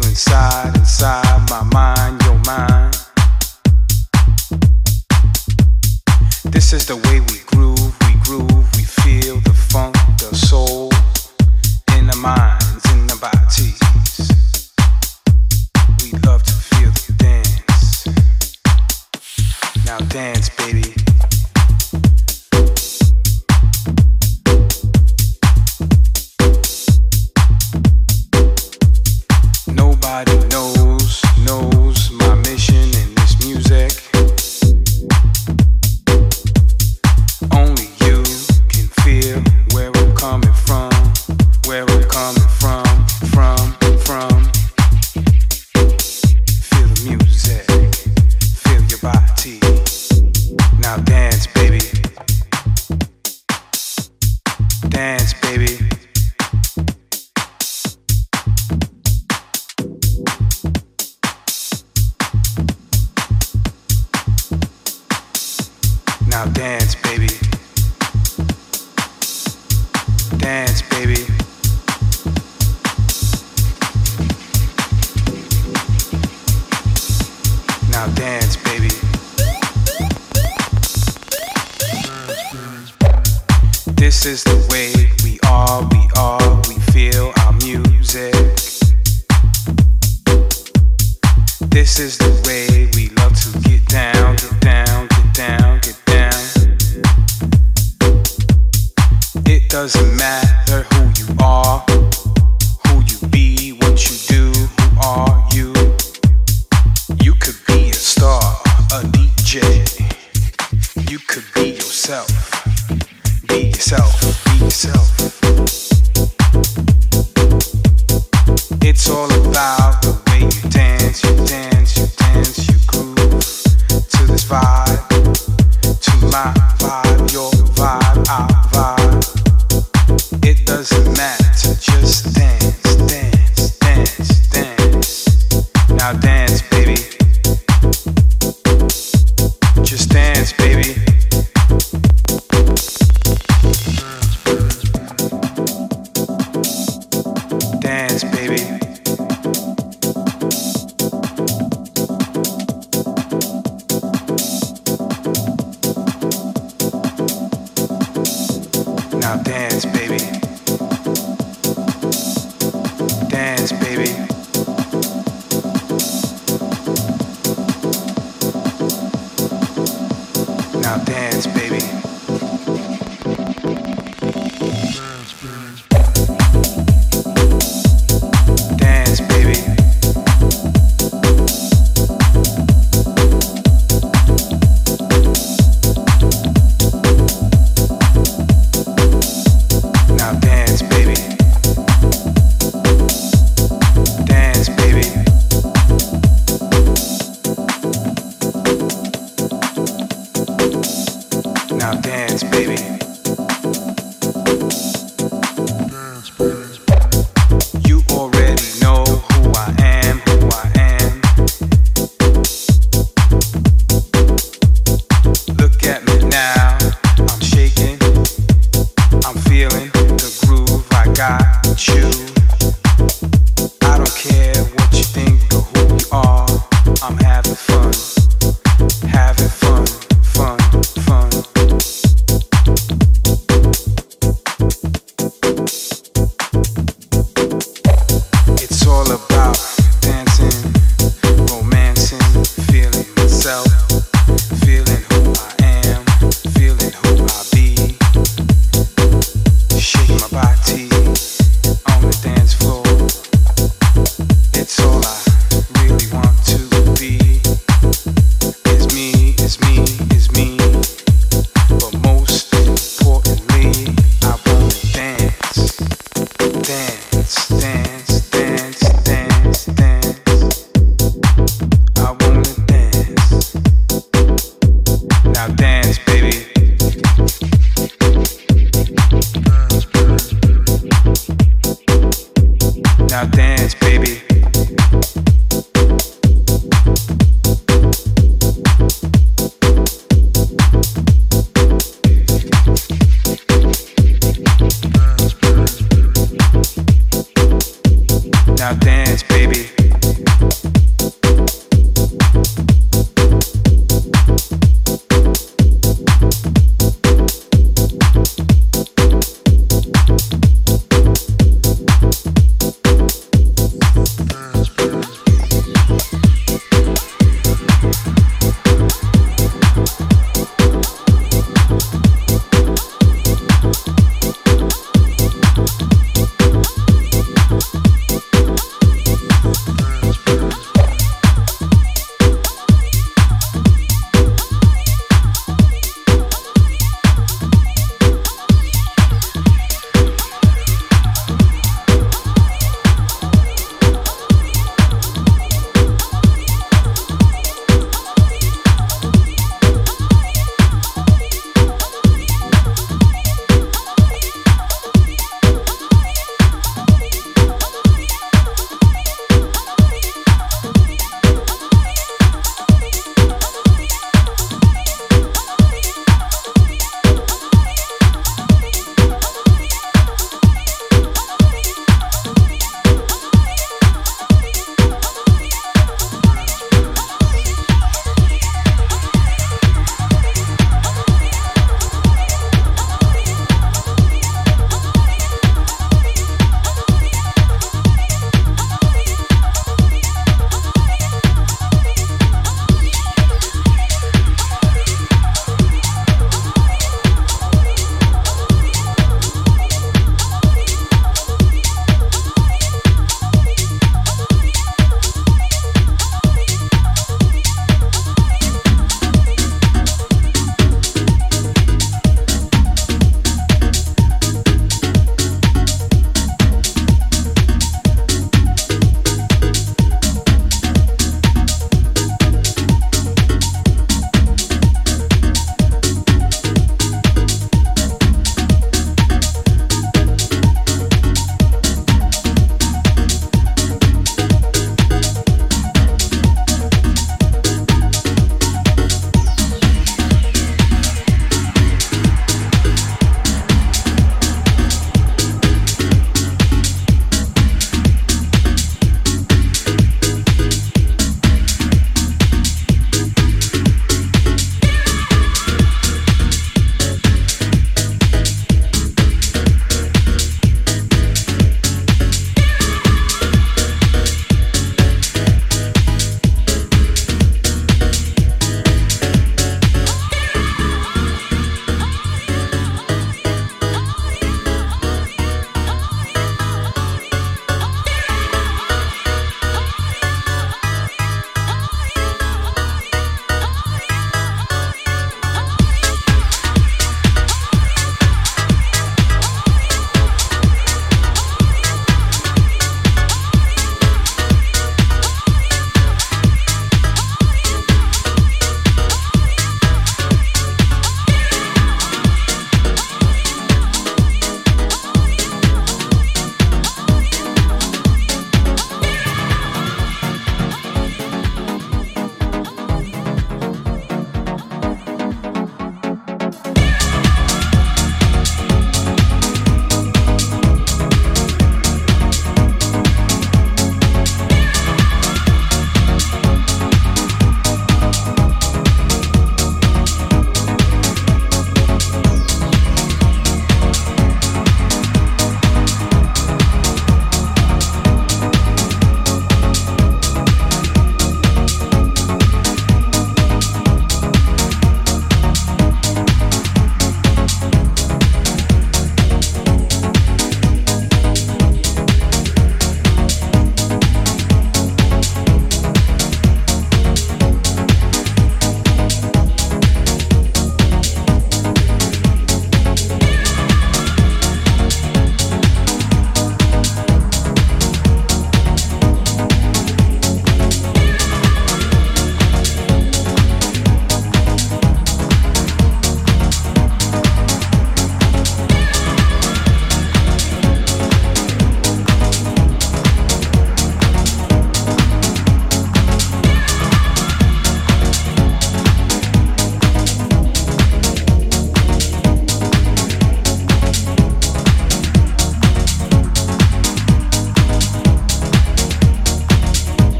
feel inside, inside my mind.